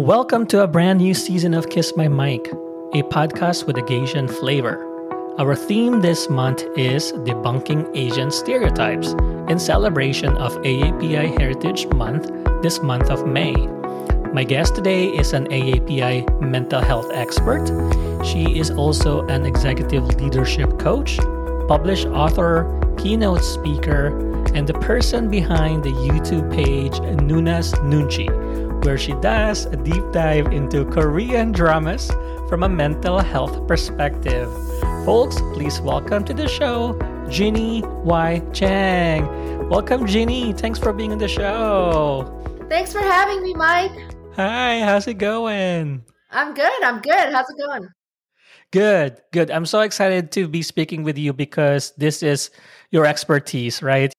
Welcome to a brand new season of Kiss My Mic, a podcast with a Asian flavor. Our theme this month is debunking Asian stereotypes in celebration of AAPI Heritage Month this month of May. My guest today is an AAPI mental health expert. She is also an executive leadership coach, published author, keynote speaker, and the person behind the YouTube page Noona's Noonchi, where she does a deep dive into Korean dramas from a mental health perspective. Folks, please welcome to the show, Jeannie Y. Chang. Welcome, Ginny. Thanks for being on the show. Thanks for having me, Mike. Hi, how's it going? I'm good. I'm good. How's it going? Good, good. I'm so excited to be speaking with you because this is your expertise, right?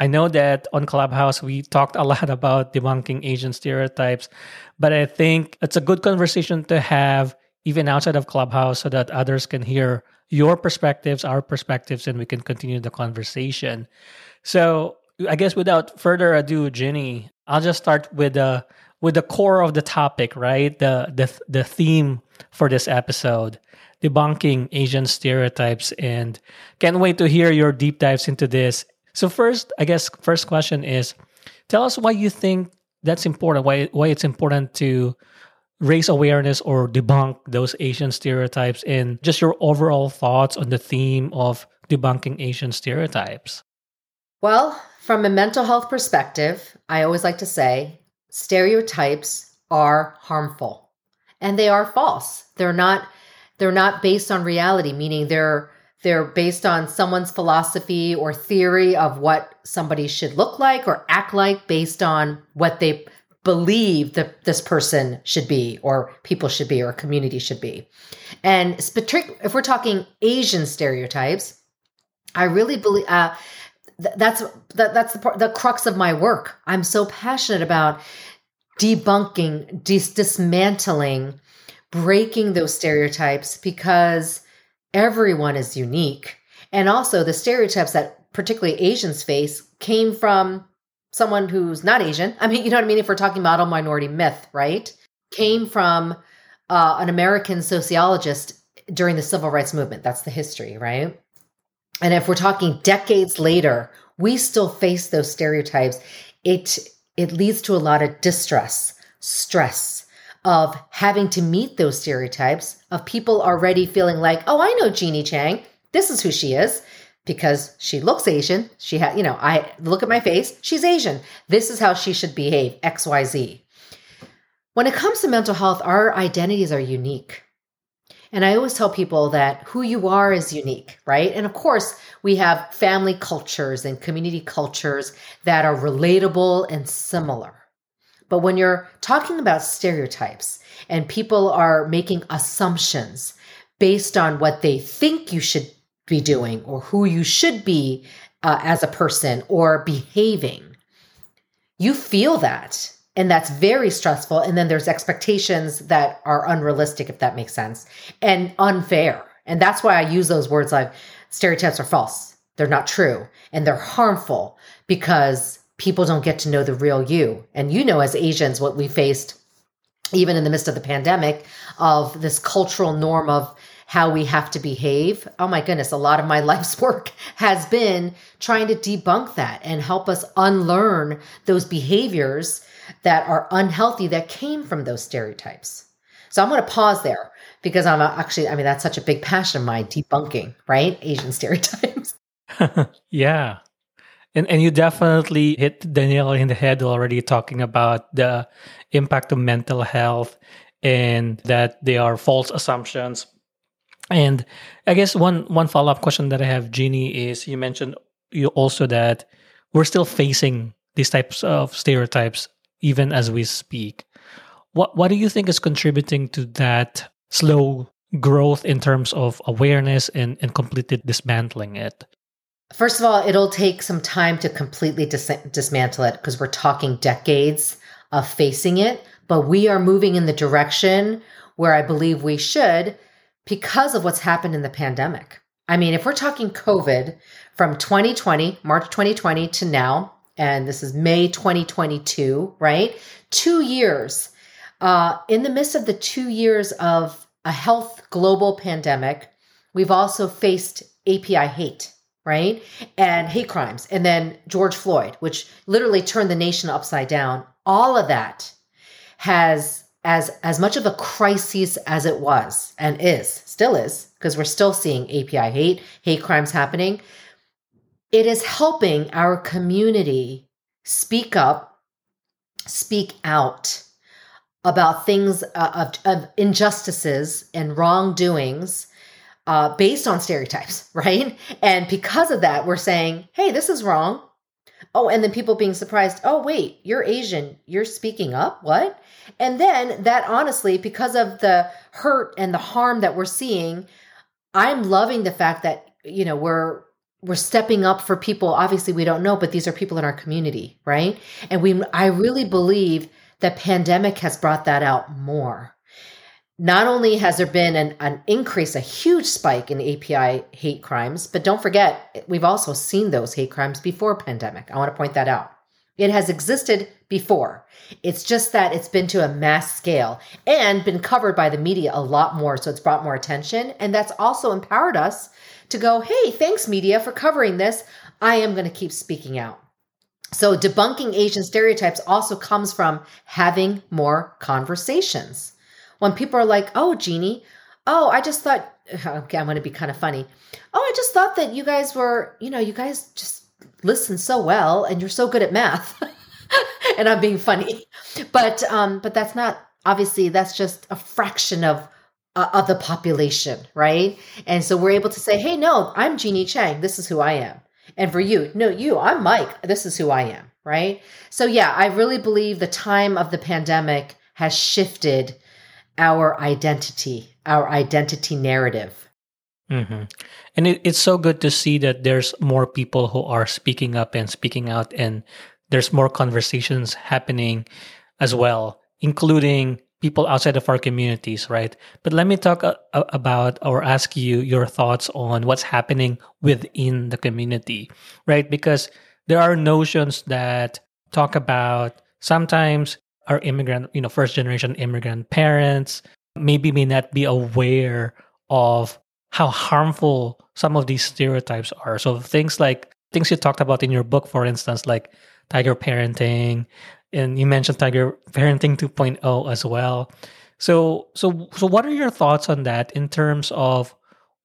I know that on Clubhouse we talked a lot about debunking Asian stereotypes, but I think it's a good conversation to have even outside of Clubhouse so that others can hear your perspectives, our perspectives, and we can continue the conversation. So I guess without further ado, Jeannie, I'll just start with the with the core of the topic, right? The the the theme for this episode debunking Asian stereotypes and can't wait to hear your deep dives into this. So first, I guess first question is tell us why you think that's important, why why it's important to raise awareness or debunk those Asian stereotypes and just your overall thoughts on the theme of debunking Asian stereotypes. Well, from a mental health perspective, I always like to say stereotypes are harmful and they are false. They're not they're not based on reality, meaning they're they're based on someone's philosophy or theory of what somebody should look like or act like based on what they believe that this person should be or people should be or community should be. And if we're talking Asian stereotypes, I really believe uh, th- that's that, that's the, part, the crux of my work. I'm so passionate about debunking, dis- dismantling breaking those stereotypes because everyone is unique. And also, the stereotypes that particularly Asians face came from someone who's not Asian. I mean, you know what I mean? If we're talking model minority myth, right? Came from uh, an American sociologist during the civil rights movement. That's the history, right? And if we're talking decades later, we still face those stereotypes. It it leads to a lot of distress, stress, of having to meet those stereotypes of people already feeling like, oh, I know Jeannie Chang. This is who she is because she looks Asian. She had, you know, I look at my face. She's Asian. This is how she should behave, XYZ. When it comes to mental health, our identities are unique. And I always tell people that who you are is unique, right? And of course, we have family cultures and community cultures that are relatable and similar. But when you're talking about stereotypes and people are making assumptions based on what they think you should be doing or who you should be uh, as a person or behaving, you feel that. And that's very stressful. And then there's expectations that are unrealistic, if that makes sense, and unfair. And that's why I use those words like stereotypes are false. They're not true and they're harmful because people don't get to know the real you. And you know, as Asians, what we faced even in the midst of the pandemic of this cultural norm of how we have to behave. Oh my goodness, a lot of my life's work has been trying to debunk that and help us unlearn those behaviors that are unhealthy that came from those stereotypes. So I'm going to pause there because I'm actually, I mean, that's such a big passion of mine, debunking, right? Asian stereotypes. yeah. And and you definitely hit the nail in the head already talking about the impact of mental health and that they are false assumptions. And I guess one one follow up question that I have, Jeannie, is you mentioned you also that we're still facing these types of stereotypes even as we speak. What what do you think is contributing to that slow growth in terms of awareness and, and completely dismantling it? First of all, it'll take some time to completely dis- dismantle it because we're talking decades of facing it, but we are moving in the direction where I believe we should because of what's happened in the pandemic. I mean, if we're talking COVID from 2020, March 2020 to now, and this is May 2022, right? Two years Uh, in the midst of the two years of a health global pandemic, we've also faced API hate, right? And hate crimes. And then George Floyd, which literally turned the nation upside down. All of that has as as much of a crisis as it was and is still is because we're still seeing API hate hate crimes happening it is helping our community speak up speak out about things uh, of, of, injustices and wrongdoings uh, based on stereotypes right and because of that we're saying hey this is wrong Oh, and then people being surprised, oh, wait, you're Asian. You're speaking up. What? And then that honestly, because of the hurt and the harm that we're seeing, I'm loving the fact that, you know, we're we're stepping up for people obviously we don't know but these are people in our community right and we i really believe the pandemic has brought that out more not only has there been an, an increase, a huge spike in API hate crimes, but don't forget, we've also seen those hate crimes before pandemic. I want to point that out. It has existed before. It's just that it's been to a mass scale and been covered by the media a lot more. So it's brought more attention. And that's also empowered us to go, hey, thanks, media, for covering this. I am going to keep speaking out. So debunking Asian stereotypes also comes from having more conversations when people are like, oh, Jeannie, oh, I just thought, okay, I'm going to be kind of funny. Oh, I just thought that you guys were, you know, you guys just listen so well and you're so good at math. and I'm being funny. But, um, but that's not, obviously, that's just a fraction of, uh, of the population, right? And so we're able to say, hey, no, I'm Jeannie Chang. This is who I am. And for you, no, you, I'm Mike. This is who I am, right? So, yeah, I really believe the time of the pandemic has shifted our identity, our identity narrative. Mm-hmm. And it, it's so good to see that there's more people who are speaking up and speaking out, and there's more conversations happening as well, including people outside of our communities, right? But let me talk about or ask you your thoughts on what's happening within the community, right? Because there are notions that talk about sometimes our immigrant, you know, first generation immigrant parents maybe may not be aware of how harmful some of these stereotypes are. So things like things you talked about in your book, for instance, like tiger parenting, and you mentioned tiger parenting 2.0 as well. So so so what are your thoughts on that in terms of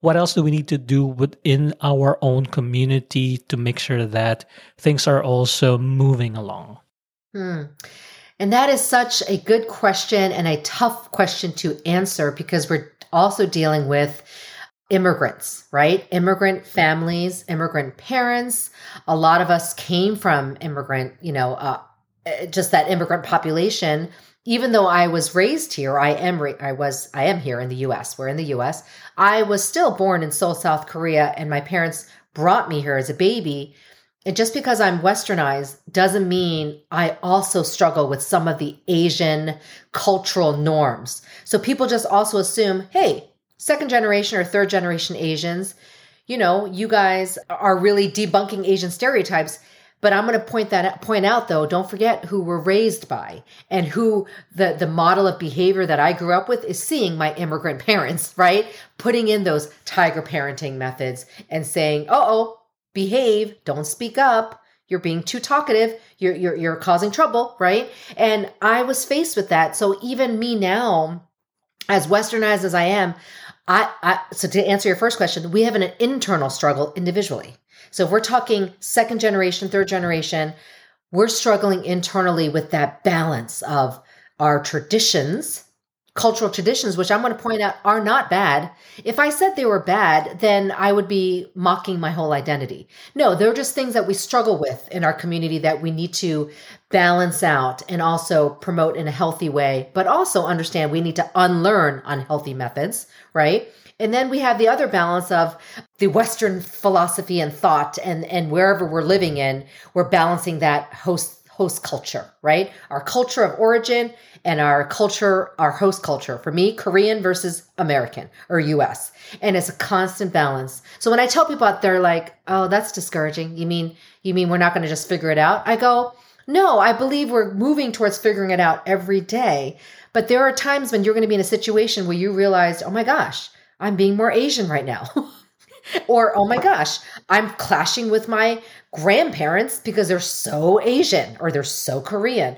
what else do we need to do within our own community to make sure that things are also moving along? Hmm. And that is such a good question and a tough question to answer because we're also dealing with immigrants, right? Immigrant families, immigrant parents. A lot of us came from immigrant, you know, uh, just that immigrant population. Even though I was raised here, I am ra- I was I am here in the U.S. We're in the U.S. I was still born in Seoul, South Korea, and my parents brought me here as a baby and just because I'm westernized doesn't mean I also struggle with some of the Asian cultural norms. So people just also assume, hey, second generation or third generation Asians, you know, you guys are really debunking Asian stereotypes. But I'm going to point that out, point out though. Don't forget who we're raised by and who the the model of behavior that I grew up with is seeing my immigrant parents, right? Putting in those tiger parenting methods and saying, "Oh, oh, behave, don't speak up. You're being too talkative. You're, you're, you're causing trouble, right? And I was faced with that. So even me now, as westernized as I am, I, I so to answer your first question, we have an internal struggle individually. So if we're talking second generation, third generation, we're struggling internally with that balance of our traditions cultural traditions, which I'm going to point out are not bad. If I said they were bad, then I would be mocking my whole identity. No, they're just things that we struggle with in our community that we need to balance out and also promote in a healthy way, but also understand we need to unlearn unhealthy methods, right? And then we have the other balance of the Western philosophy and thought and, and wherever we're living in, we're balancing that host host culture, right? Our culture of origin and our culture, our host culture. For me, Korean versus American or US. And it's a constant balance. So when I tell people out, they're like, oh, that's discouraging. You mean, you mean we're not going to just figure it out? I go, No, I believe we're moving towards figuring it out every day. But there are times when you're going to be in a situation where you realize, oh my gosh, I'm being more Asian right now. or, oh my gosh, I'm clashing with my grandparents because they're so Asian or they're so Korean.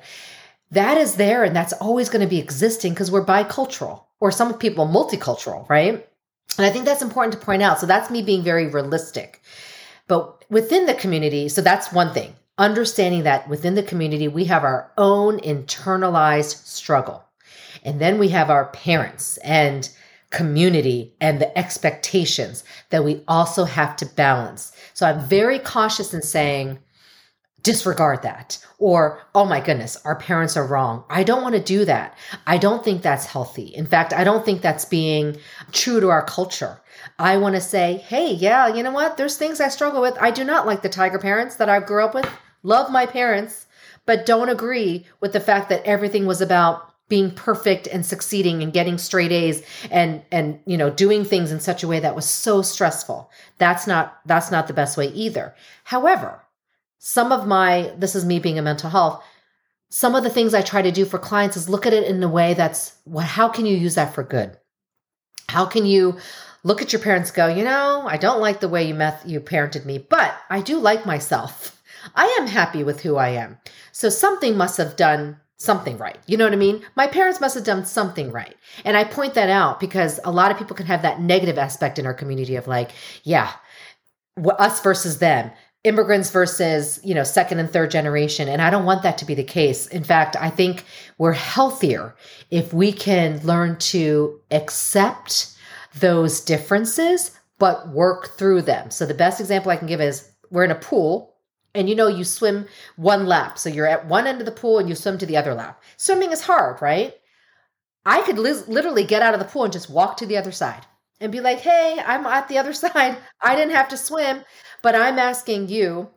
That is there and that's always going to be existing because we're bicultural or some people multicultural, right? And I think that's important to point out. So that's me being very realistic. But within the community, so that's one thing. Understanding that within the community, we have our own internalized struggle. And then we have our parents and community and the expectations that we also have to balance. So I'm very cautious in saying, disregard that or oh my goodness our parents are wrong. I don't want to do that. I don't think that's healthy. In fact i don't think that's being true to our culture. I want to say hey yeah you know what? There's things i struggle with. I do not like the tiger parents that i grew up with. Love my parents but don't agree with the fact that everything was about being perfect and succeeding and getting straight A's and and you know doing things in such a way that was so stressful. That's not that's not the best way either. However, some of my this is me being a mental health some of the things I try to do for clients is look at it in a way that's well, how can you use that for good? How can you look at your parents go, you know, I don't like the way you met you parented me, but I do like myself. I am happy with who I am. So something must have done something right. You know what I mean? My parents must have done something right. And I point that out because a lot of people can have that negative aspect in our community of like, yeah, us versus them immigrants versus you know second and third generation and i don't want that to be the case in fact i think we're healthier if we can learn to accept those differences but work through them so the best example i can give is we're in a pool and you know, you swim one lap. So you're at one end of the pool and you swim to the other lap. Swimming is hard, right? I could li- literally get out of the pool and just walk to the other side and be like, hey, I'm at the other side. I didn't have to swim, but I'm asking you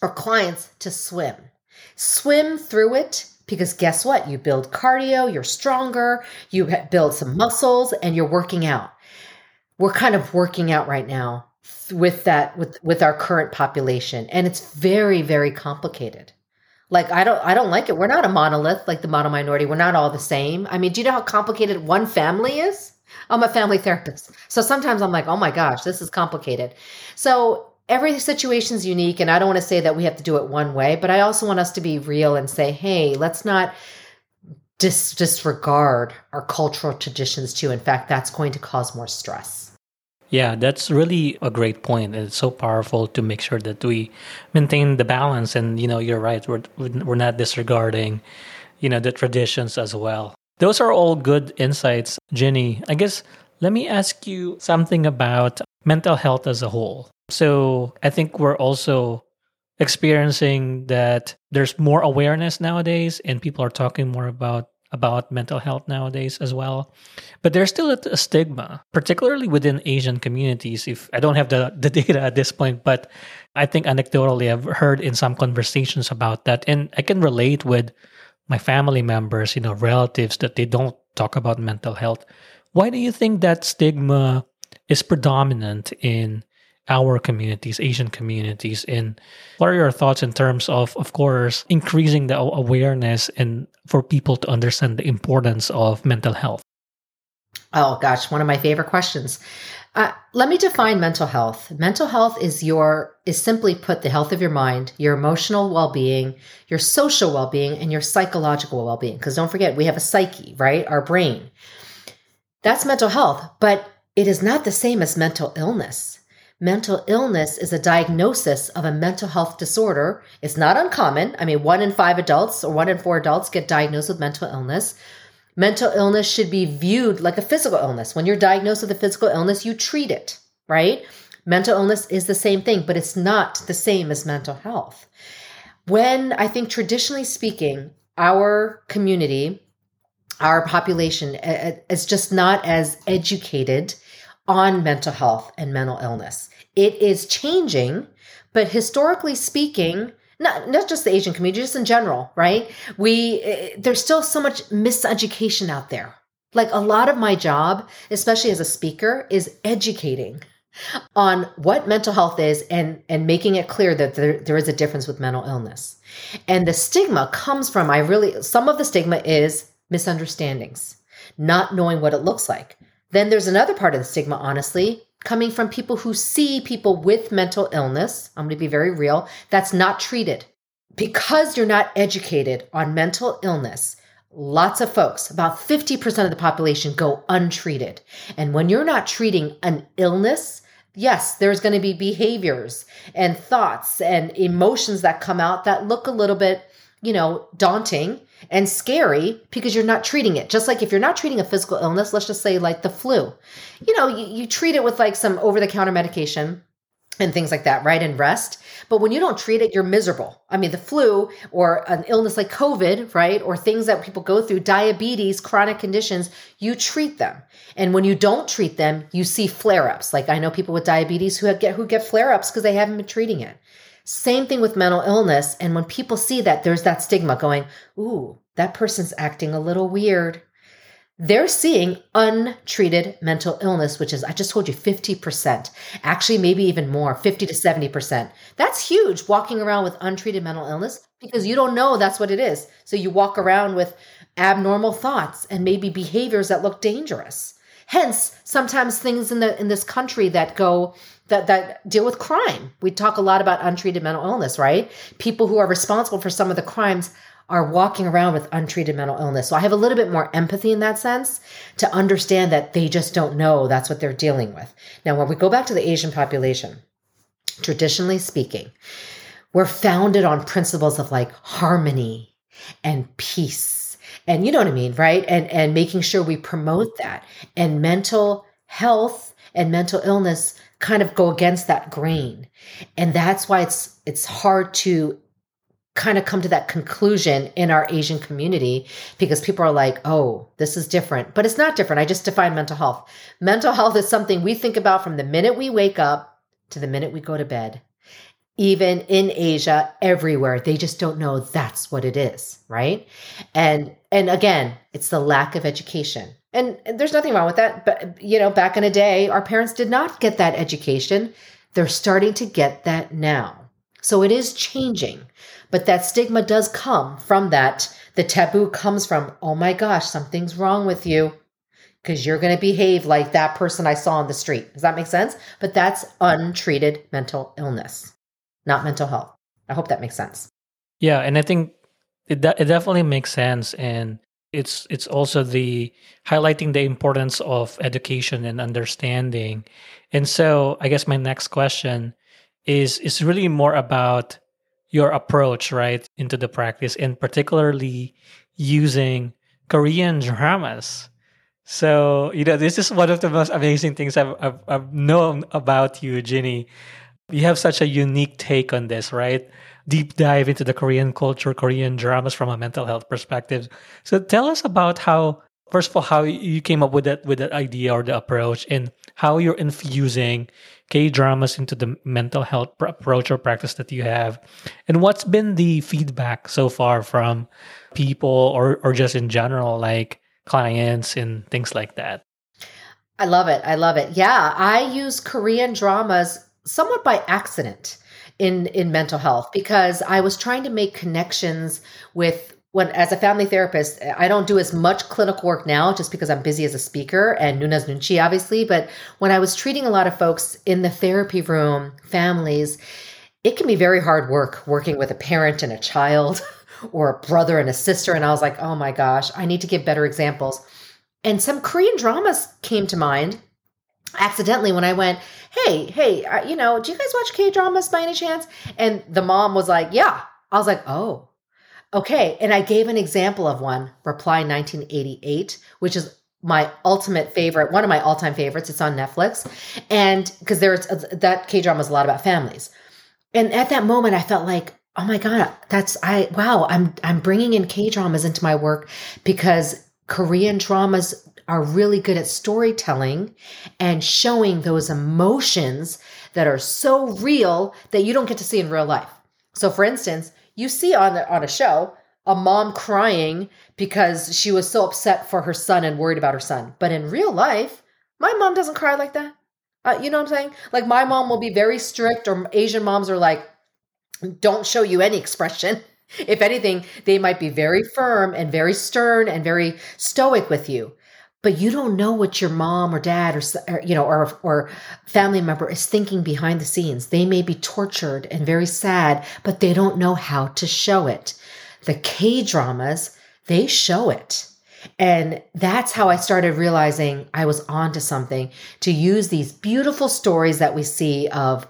or clients to swim. Swim through it because guess what? You build cardio, you're stronger, you build some muscles, and you're working out. We're kind of working out right now with that with with our current population and it's very very complicated. Like i don't i don't like it. We're not a monolith like the model minority. We're not all the same. I mean do you know how complicated one family is? I'm a family therapist. So sometimes i'm like oh my gosh this is complicated. So every situation is unique and i don't want to say that we have to do it one way but i also want us to be real and say hey let's not dis- disregard our cultural traditions too in fact that's going to cause more stress yeah, that's really a great point. It's so powerful to make sure that we maintain the balance. And you know, you're right. We're we're not disregarding, you know, the traditions as well. Those are all good insights, Jeannie I guess let me ask you something about mental health as a whole. So I think we're also experiencing that there's more awareness nowadays, and people are talking more about about mental health nowadays as well. But there's still a, a, stigma, particularly within Asian communities. If I don't have the, the data at this point, but I think anecdotally I've heard in some conversations about that. And I can relate with my family members, you know, relatives that they don't talk about mental health. Why do you think that stigma is predominant in our communities, Asian communities. And what are your thoughts in terms of, of course, increasing the awareness and for people to understand the importance of mental health? Oh gosh, one of my favorite questions. Uh, let me define mental health. Mental health is your is simply put the health of your mind, your emotional well-being, your social well-being, and your psychological well-being. Because don't forget, we have a psyche, right? Our brain. That's mental health, but it is not the same as mental illness. Mental illness is a diagnosis of a mental health disorder. It's not uncommon. I mean, one in five adults or one in four adults get diagnosed with mental illness. Mental illness should be viewed like a physical illness. When you're diagnosed with a physical illness, you treat it, right? Mental illness is the same thing, but it's not the same as mental health. When I think traditionally speaking, our community, our population eh, eh, is just not as educated on mental health and mental illness. It is changing, but historically speaking, not not just the Asian community, just in general, right? We eh, there's still so much miseducation out there. Like a lot of my job, especially as a speaker, is educating on what mental health is and and making it clear that there, there is a difference with mental illness. And the stigma comes from I really some of the stigma is misunderstandings, not knowing what it looks like. Then there's another part of the stigma honestly coming from people who see people with mental illness. I'm going to be very real, that's not treated. Because you're not educated on mental illness, lots of folks, about 50% of the population go untreated. And when you're not treating an illness, yes, there's going to be behaviors and thoughts and emotions that come out that look a little bit, you know, daunting and scary because you're not treating it. Just like if you're not treating a physical illness, let's just say like the flu, you know, you, you treat it with like some over the counter medication and things like that, right? And rest. But when you don't treat it, you're miserable. I mean, the flu or an illness like COVID, right? Or things that people go through, diabetes, chronic conditions, you treat them. And when you don't treat them, you see flare ups. Like I know people with diabetes who get, who get flare ups because they haven't been treating it. Same thing with mental illness. And when people see that, there's that stigma going, ooh, that person's acting a little weird they're seeing untreated mental illness, which is, I just told you, 50%, actually, maybe even more, 50 to 70%. That's huge walking around with untreated mental illness because you don't know that's what it is. So you walk around with abnormal thoughts and maybe behaviors that look dangerous. Hence, sometimes things in the in this country that go that that deal with crime. We talk a lot about untreated mental illness, right? People who are responsible for some of the crimes are walking around with untreated mental illness. So I have a little bit more empathy in that sense to understand that they just don't know that's what they're dealing with. Now, when we go back to the Asian population, traditionally speaking, we're founded on principles of like harmony and peace. And you know what I mean, right? And and making sure we promote that. And mental health and mental illness kind of go against that grain. And that's why it's it's hard to kind of come to that conclusion in our Asian community because people are like, oh, this is different. But it's not different. I just define mental health. Mental health is something we think about from the minute we wake up to the minute we go to bed. Even in Asia, everywhere, they just don't know that's what it is, right? And and again, it's the lack of education. And there's nothing wrong with that, but you know, back in the day, our parents did not get that education. They're starting to get that now. So it is changing. But that stigma does come from that. The taboo comes from, oh my gosh, something's wrong with you because you're going to behave like that person I saw on the street. Does that make sense? But that's untreated mental illness, not mental health. I hope that makes sense. Yeah, and I think it de- it definitely makes sense and it's it's also the highlighting the importance of education and understanding. And so, I guess my next question is is really more about your approach right into the practice and particularly using korean dramas. So you know this is one of the most amazing things i've, I've, I've known about you Jeannie. You have such a unique take on this right deep dive into the korean culture korean dramas from a mental health perspective so tell us about how first of all how you came up with that with that idea or the approach and how you're infusing K dramas into the mental health pr- approach or practice that you have, and what's been the feedback so far from people or or just in general, like clients and things like that. I love it. I love it. Yeah, I use Korean dramas somewhat by accident in in mental health because I was trying to make connections with when as a family therapist, I don't do as much clinical work now just because I'm busy as a speaker and Noona's Noonchi, obviously. But when I was treating a lot of folks in the therapy room, families, it can be very hard work working with a parent and a child or a brother and a sister. And I was like, oh my gosh, I need to give better examples. And some Korean dramas came to mind accidentally when I went, hey, hey, uh, you know, do you guys watch K dramas by any chance? And the mom was like, yeah. I was like, oh, Okay. And I gave an example of one, Reply 1988, which is my ultimate favorite, one of my all time favorites. It's on Netflix. And because there's that K drama is a lot about families. And at that moment, I felt like, oh my God, that's, I, wow, I'm, I'm bringing in K dramas into my work because Korean dramas are really good at storytelling and showing those emotions that are so real that you don't get to see in real life. So, for instance, you see on on a show a mom crying because she was so upset for her son and worried about her son. But in real life, my mom doesn't cry like that. Uh, you know what I'm saying? Like my mom will be very strict, or Asian moms are like, don't show you any expression. If anything, they might be very firm and very stern and very stoic with you. But you don't know what your mom or dad or, or you know or or family member is thinking behind the scenes. They may be tortured and very sad, but they don't know how to show it. The K dramas, they show it. And that's how I started realizing I was onto something to use these beautiful stories that we see of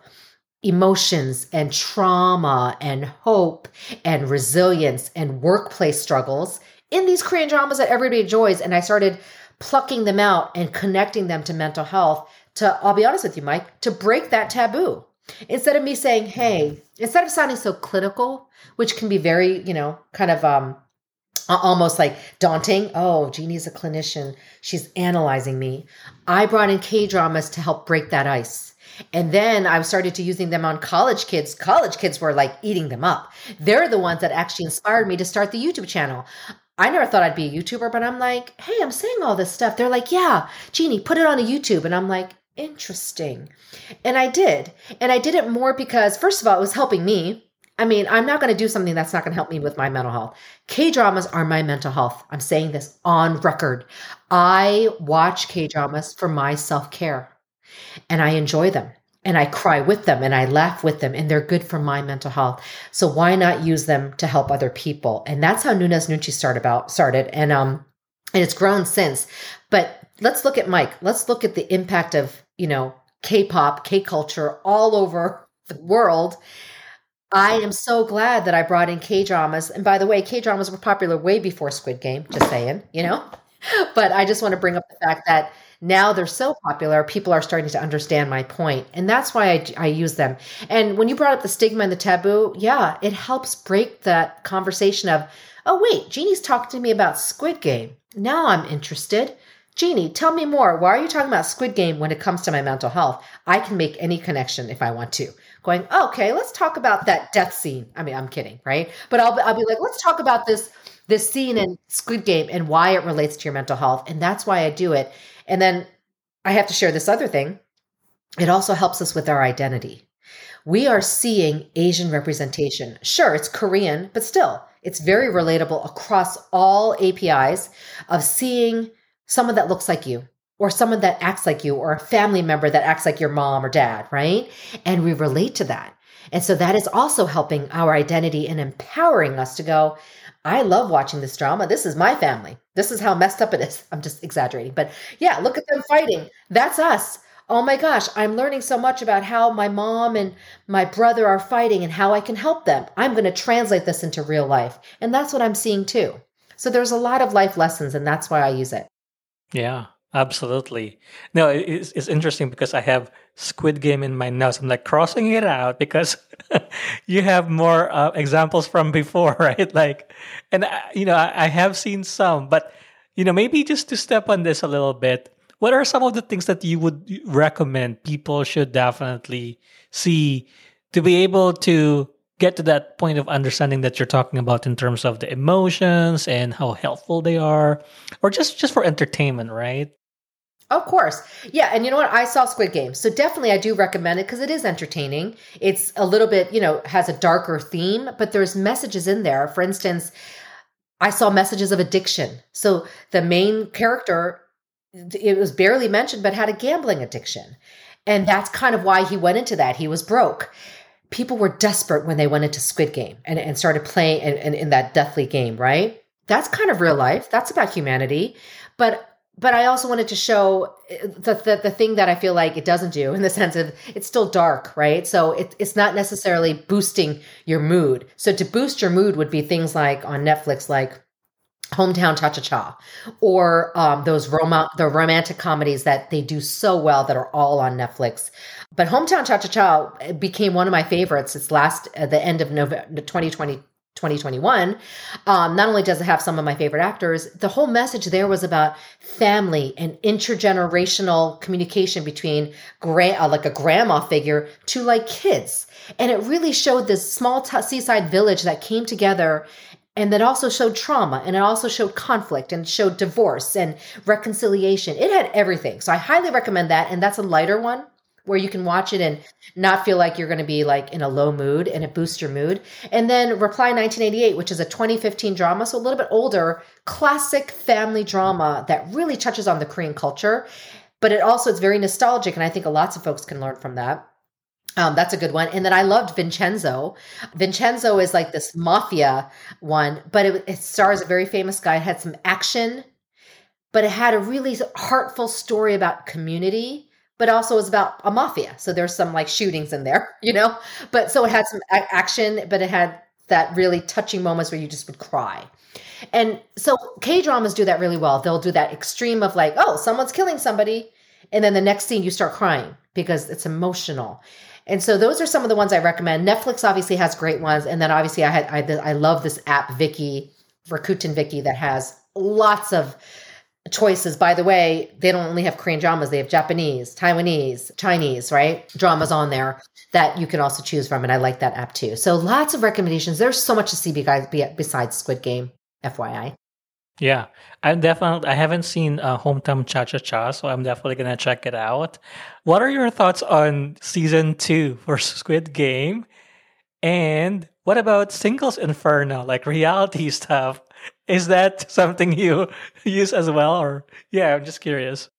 emotions and trauma and hope and resilience and workplace struggles in these Korean dramas that everybody enjoys. And I started plucking them out and connecting them to mental health to, I'll be honest with you, Mike, to break that taboo. Instead of me saying, hey, instead of sounding so clinical, which can be very, you know, kind of um, almost like daunting. Oh, Jeannie's a clinician. She's analyzing me. I brought in K dramas to help break that ice. And then I started to using them on college kids. College kids were like eating them up. They're the ones that actually inspired me to start the YouTube channel. I never thought I'd be a YouTuber, but I'm like, hey, I'm saying all this stuff. They're like, yeah, Jeannie, put it on a YouTube. And I'm like, interesting. And I did. And I did it more because, first of all, it was helping me. I mean, I'm not going to do something that's not going to help me with my mental health. K dramas are my mental health. I'm saying this on record. I watch K dramas for my self care and I enjoy them and I cry with them and I laugh with them and they're good for my mental health. So why not use them to help other people? And that's how Noona's Noonchi started about started and um and it's grown since. But let's look at Mike. Let's look at the impact of, you know, K-pop, K-culture all over the world. I am so glad that I brought in K-dramas. And by the way, K-dramas were popular way before Squid Game, just saying, you know? But I just want to bring up the fact that now they're so popular, people are starting to understand my. And that's why I, I use them. And when you brought up the stigma and the taboo, yeah, it helps break that conversation of, oh, wait, Jeannie's talking to me about Squid Game. Now I'm interested. Jeannie, tell me more. Why are you talking about Squid Game when it comes to my mental health? I can make any connection if I want to. Going, okay, let's talk about that death scene. I mean, I'm kidding, right? But I'll, I'll be like, let's talk about this this scene in Squid Game and why it relates to your mental health. And that's why I do it. And then I have to share this other thing. It also helps us with our identity. We are seeing Asian representation. Sure, it's Korean, but still, it's very relatable across all APIs of seeing someone that looks like you or someone that acts like you or a family member that acts like your mom or dad, right? And we relate to that. And so that is also helping our identity and empowering us to go, I love watching this drama. This is my family. This is how messed up it is. I'm just exaggerating. But yeah, look at them fighting. That's us. Oh my gosh, I'm learning so much about how my mom and my brother are fighting and how I can help them. I'm going to translate this into real life. And that's what I'm seeing too. So there's a lot of life lessons, and that's why I use it. Yeah. Absolutely. No, it's, it's interesting because I have Squid Game in my notes. I'm like crossing it out because you have more uh, examples from before, right? Like, and I, you know, I, I have seen some, but you know, maybe just to step on this a little bit, what are some of the things that you would recommend people should definitely see to be able to get to that point of understanding that you're talking about in terms of the emotions and how helpful they are or just just for entertainment right of course. Yeah. And you know what? I saw Squid Game. So definitely I do recommend it because it is entertaining. It's a little bit, you know, has a darker theme, but there's messages in there. For instance, I saw messages of addiction. So the main character, it was barely mentioned, but had a gambling addiction. And that's kind of why he went into that. He was broke. People were desperate when they went into Squid Game and, and started playing in, in, in that deathly game, right? That's kind of real life. That's about humanity. But but I also wanted to show uh, the, the, the thing that I feel like it doesn't do in the sense of it's still dark, right? So it, it's not necessarily boosting your mood. So to boost your mood would be things like on Netflix, like Hometown Cha Cha Cha, or um, those rom- the romantic comedies that they do so well that are all on Netflix. But Hometown Cha Cha Cha became one of my favorites. It's last at the end of November 2020 2021 um, not only does it have some of my favorite actors the whole message there was about family and intergenerational communication between gra- uh, like a grandma figure to like kids. And it really showed this small t- seaside village that came together and that also showed trauma and it also showed conflict and showed divorce and reconciliation. It had everything. So i highly recommend that and that's a lighter one where you can watch it and not feel like you're going to be like in a low mood and it boosts your mood. And then Reply 1988, which is a 2015 drama, so a little bit older, classic family drama that really touches on the Korean culture. But it also it's very nostalgic, and I think lots of folks can learn from that. Um, that's a good one. And then I loved Vincenzo. Vincenzo is like this mafia one, but it, it stars a very famous guy. It had some action, but it had a really heartful story about community but also was about a mafia. So there's some like shootings in there, you know? But so it had some a- action, but it had that really touching moments where you just would cry. And so K dramas do that really well. They'll do that extreme of like, oh, someone's killing somebody. And then the next scene you start crying because it's emotional. And so those are some of the ones I recommend. Netflix obviously has great ones. And then obviously I had, I, I love this app, Viki, Rakuten Viki, that has lots of choices. By the way, they don't only have Korean dramas, they have Japanese, Taiwanese, Chinese, right? Dramas on there that you can also choose from. And I like that app too. So lots of recommendations. There's so much to see besides Squid Game, FYI. Yeah, I'm definitely. I haven't seen uh, Hometown Cha Cha Cha, so I'm definitely gonna check it out. What are your thoughts on season two for Squid Game? And what about Singles Inferno, like reality stuff? Is that something you use as well? Or yeah, I'm just curious.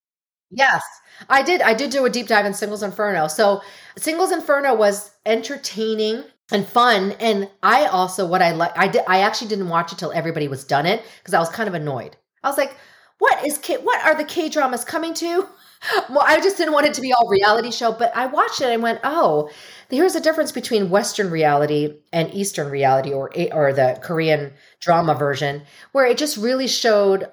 Yes, I did. I did do a deep dive in Singles Inferno. So Singles Inferno was entertaining and fun. And I also what I like I did I actually didn't watch it till everybody was done it because I was kind of annoyed. I was like, what is K what are the K dramas coming to? Well, I just didn't want it to be all reality show, but I watched it and went, oh, here's a difference between Western reality and Eastern reality, or or the Korean drama version, where it just really showed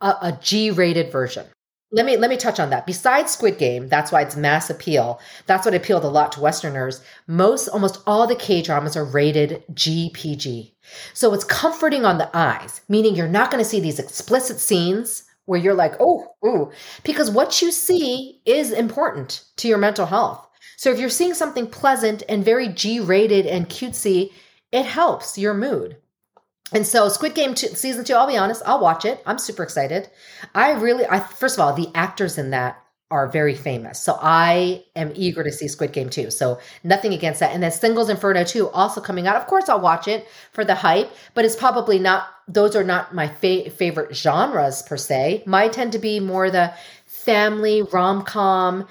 a, a G-rated version. Let me let me touch on that. Besides Squid Game, that's why it's mass appeal. That's what appealed a lot to Westerners. Most, almost all the K dramas are rated GPG, so it's comforting on the eyes, meaning you're not going to see these explicit scenes where you're like, oh, ooh, because what you see is important to your mental health. So if you're seeing something pleasant and very G rated and cutesy, it helps your mood. And so Squid Game two, season 2, I'll be honest, I'll watch it. I'm super excited. I really I first of all, the actors in that are very famous. So I am eager to see Squid Game 2. So nothing against that. And then Singles Inferno 2 also coming out. Of course I'll watch it for the hype, but it's probably not those are not my fa- favorite genres per se. My tend to be more the family rom-com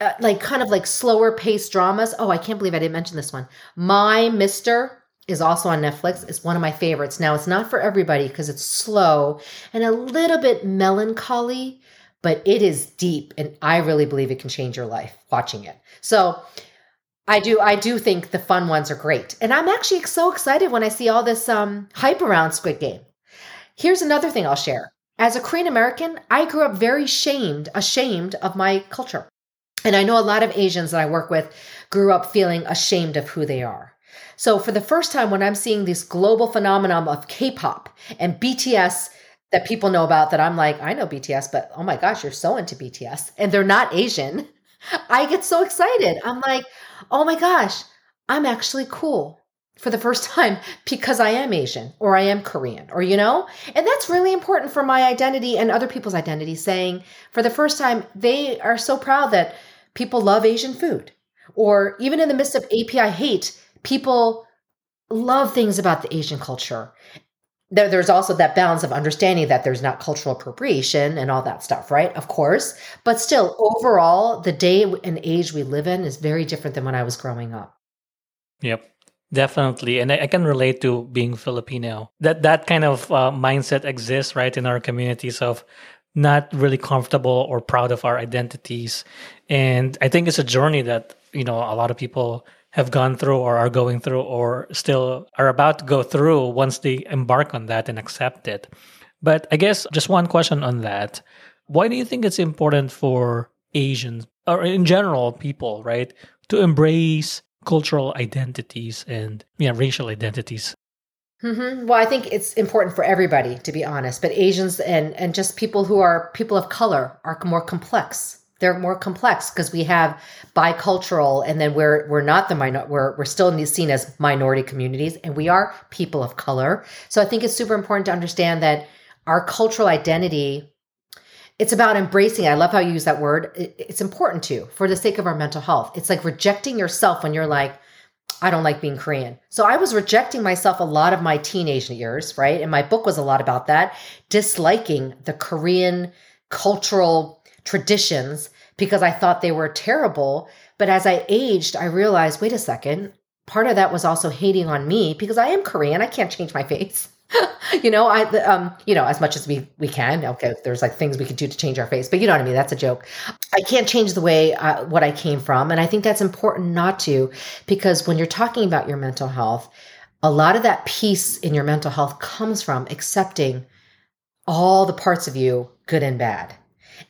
uh, like kind of like slower paced dramas. Oh, I can't believe I didn't mention this one. My Mister is also on Netflix. It's one of my favorites. Now, it's not for everybody because it's slow and a little bit melancholy, but it is deep and I really believe it can change your life watching it. So, I do I do think the fun ones are great. And I'm actually so excited when I see all this um hype around Squid Game. Here's another thing I'll share. As a Korean American, I grew up very shamed, ashamed of my culture. And I know a lot of Asians that I work with grew up feeling ashamed of who they are. So for the first time, when I'm seeing this global phenomenon of K-pop and BTS that people know about, that I'm like, I know BTS, but oh my gosh, you're so into BTS, and they're not Asian. I get so excited. I'm like, oh my gosh, I'm actually cool for the first time because I am Asian or I am Korean or, you know, and that's really important for my identity and other people's identity saying for the first time, they are so proud that people love Asian food. Or even in the midst of API hate, people love things about the Asian culture. There, there's also that balance of understanding that there's not cultural appropriation and all that stuff, right? Of course. But still, overall, the day and age we live in is very different than when I was growing up. Yep. Definitely, and I, can relate to being Filipino. That that kind of uh, mindset exists, right, in our communities of not really comfortable or proud of our identities. And I think it's a journey that, you know, a lot of people have gone through or are going through or still are about to go through once they embark on that and accept it. But I guess just one question on that. Why do you think it's important for Asians or in general people, right, to embrace cultural identities and yeah, racial identities Mm-hmm. Well, I think it's important for everybody, to be honest. But Asians and and just people who are people of color are more complex. They're more complex because we have bicultural, and then we're we're not the minor. We're we're still seen as minority communities, and we are people of color. So I think it's super important to understand that our cultural identity it's about embracing. I love how you use that word. It's important to for the sake of our mental health. It's like rejecting yourself when you're like, I don't like being Korean. So I was rejecting myself a lot of my teenage years, right? And my book was a lot about that, disliking the Korean cultural traditions because I thought they were terrible. But as I aged, I realized, wait a second, part of that was also hating on me because I am Korean. I can't change my face. you know, I um, you know, as much as we we can. Okay, there's like things we could do to change our face, but you know what I mean. That's a joke. I can't change the way uh, what I came from, and I think that's important not to, because when you're talking about your mental health, a lot of that peace in your mental health comes from accepting all the parts of you, good and bad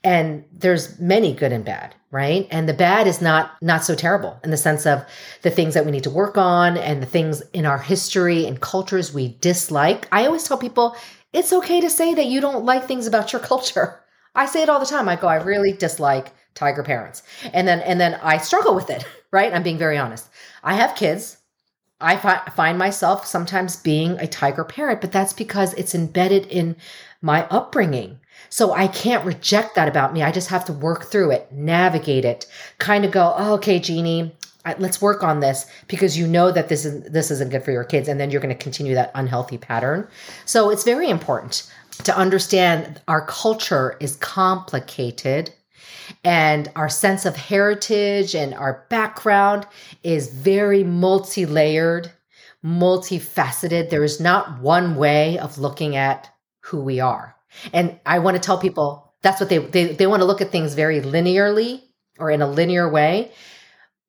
and there's many good and bad right? And the bad is not not so terrible in the sense of the things that we need to work on and the things in our history and cultures we dislike. I always tell people it's okay to say that you don't like things about your culture. I say it all the time. I go i really dislike tiger parents. And then and then i struggle with it right? I'm being very honest. I have kids. I fi- find myself sometimes being a tiger parent, but that's because it's embedded in my upbringing. So I can't reject that about me. I just have to work through it, navigate it, kind of go, oh, okay, Jeannie, let's work on this because you know that this is this isn't good for your kids and then you're going to continue that unhealthy pattern. So it's very important to understand our culture is complicated and our sense of heritage and our background is very multi-layered, multifaceted. There is not one way of looking at who we are. And I want to tell people that's what they they they want to look at things very linearly or in a linear way.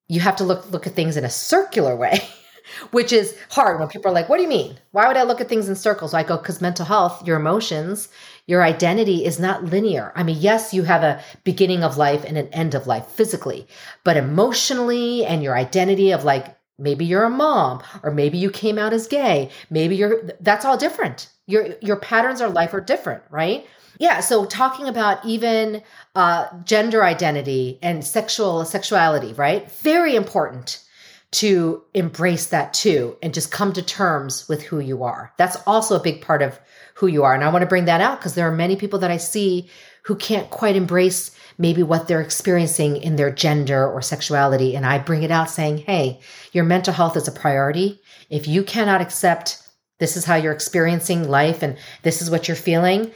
You have to look look at things in a circular way, which is hard when people are like, "What do you mean? Why would I look at things in circles?" I go, "Cuz mental health, your emotions, your identity is not linear. I mean, yes, you have a beginning of life and an end of life physically, but emotionally and your identity of like maybe you're a mom or maybe you came out as gay, maybe you're that's all different your your patterns of life are different right? Yeah so talking about even uh, gender identity and sexual sexuality right? Very important to embrace that too and just come to terms with who you are. That's also a big part of who you are. And i want to bring that out because there are many people that i see who can't quite embrace maybe what they're experiencing in their gender or sexuality. And i bring it out saying hey your mental health is a priority. If you cannot accept this is how you're experiencing life and this is what you're feeling.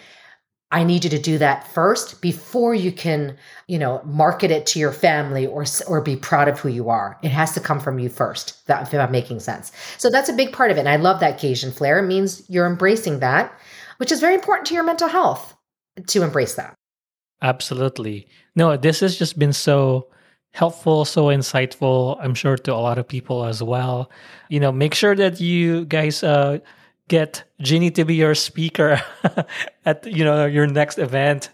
I need you to do that first before you can you know market it to your family or or be proud of who you are. It has to come from you first that if i'm making sense. So that's a big part of it. And i love that cajun flair. It means you're embracing that which is very important to your mental health to embrace that. Absolutely. No this has just been so helpful, so insightful. I'm sure to a lot of people as well. You know, make sure that you guys uh, get Jeannie to be your speaker at you know your next event.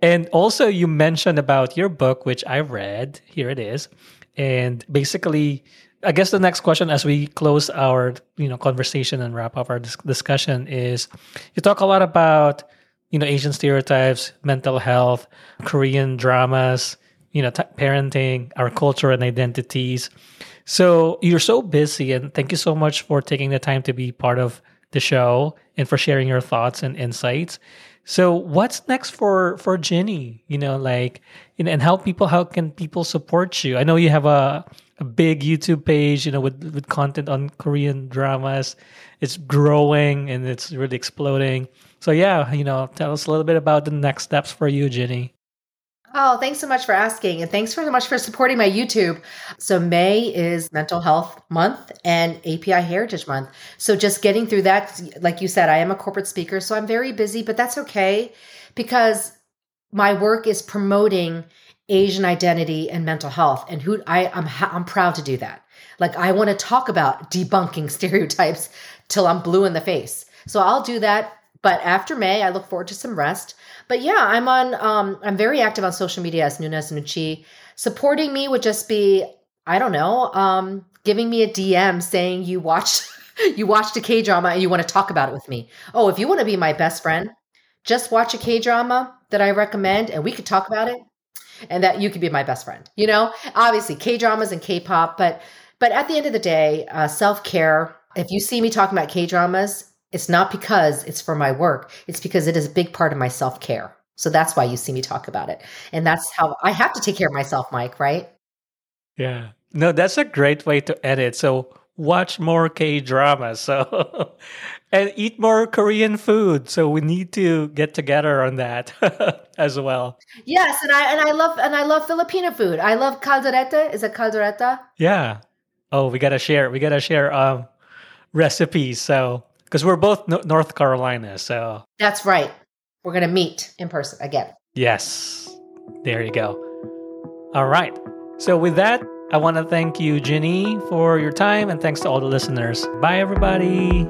And also, you mentioned about your book, which I read. Here it is, and basically. I guess the next question, as we close our you know conversation and wrap up our dis- discussion, is you talk a lot about you know Asian stereotypes, mental health, Korean dramas, you know, t- parenting, our culture and identities. So you're so busy, and thank you so much for taking the time to be part of the show and for sharing your thoughts and insights. So what's next for for Jeannie? You know, like know, and how people how can people support you? I know you have a a big YouTube page, you know, with with content on Korean dramas. It's growing and it's really exploding. So yeah, you know, tell us a little bit about the next steps for you, Jeannie. Oh, thanks so much for asking. And thanks so much for supporting my YouTube. So, May is Mental Health Month and API Heritage Month. So, just getting through that, like you said, I am a corporate speaker, so I'm very busy, but that's okay because my work is promoting Asian identity and mental health. And who I, I'm, I'm proud to do that. Like, I want to talk about debunking stereotypes till I'm blue in the face. So, I'll do that. But after May, I look forward to some rest. But yeah, I'm on. Um, I'm very active on social media as Noona's Noonchi. Supporting me would just be, I don't know, um, giving me a DM saying you watched you watched a K drama and you want to talk about it with me. Oh, if you want to be my best friend, just watch a K drama that I recommend, and we could talk about it, and that you could be my best friend. You know, obviously K dramas and K pop, but but at the end of the day, uh, self care. If you see me talking about K dramas, it's not because it's for my work, it's because it is a big part of my self care. So that's why you see me talk about it. And that's how I have to take care of myself, Mike, right? Yeah. No, that's a great way to edit. So watch more K dramas. So and eat more Korean food. So we need to get together on that as well. Yes, and I and I love and I love Filipino food. I love caldereta. Is it caldereta? Yeah. Oh, we gotta share. We gotta share um recipes. So because we're both no- North Carolina, so That's right. We're gonna meet in person again. yes, there you go. All right. So with that, I want to thank you, Jeannie, for your time, and thanks to all the listeners. Bye, everybody.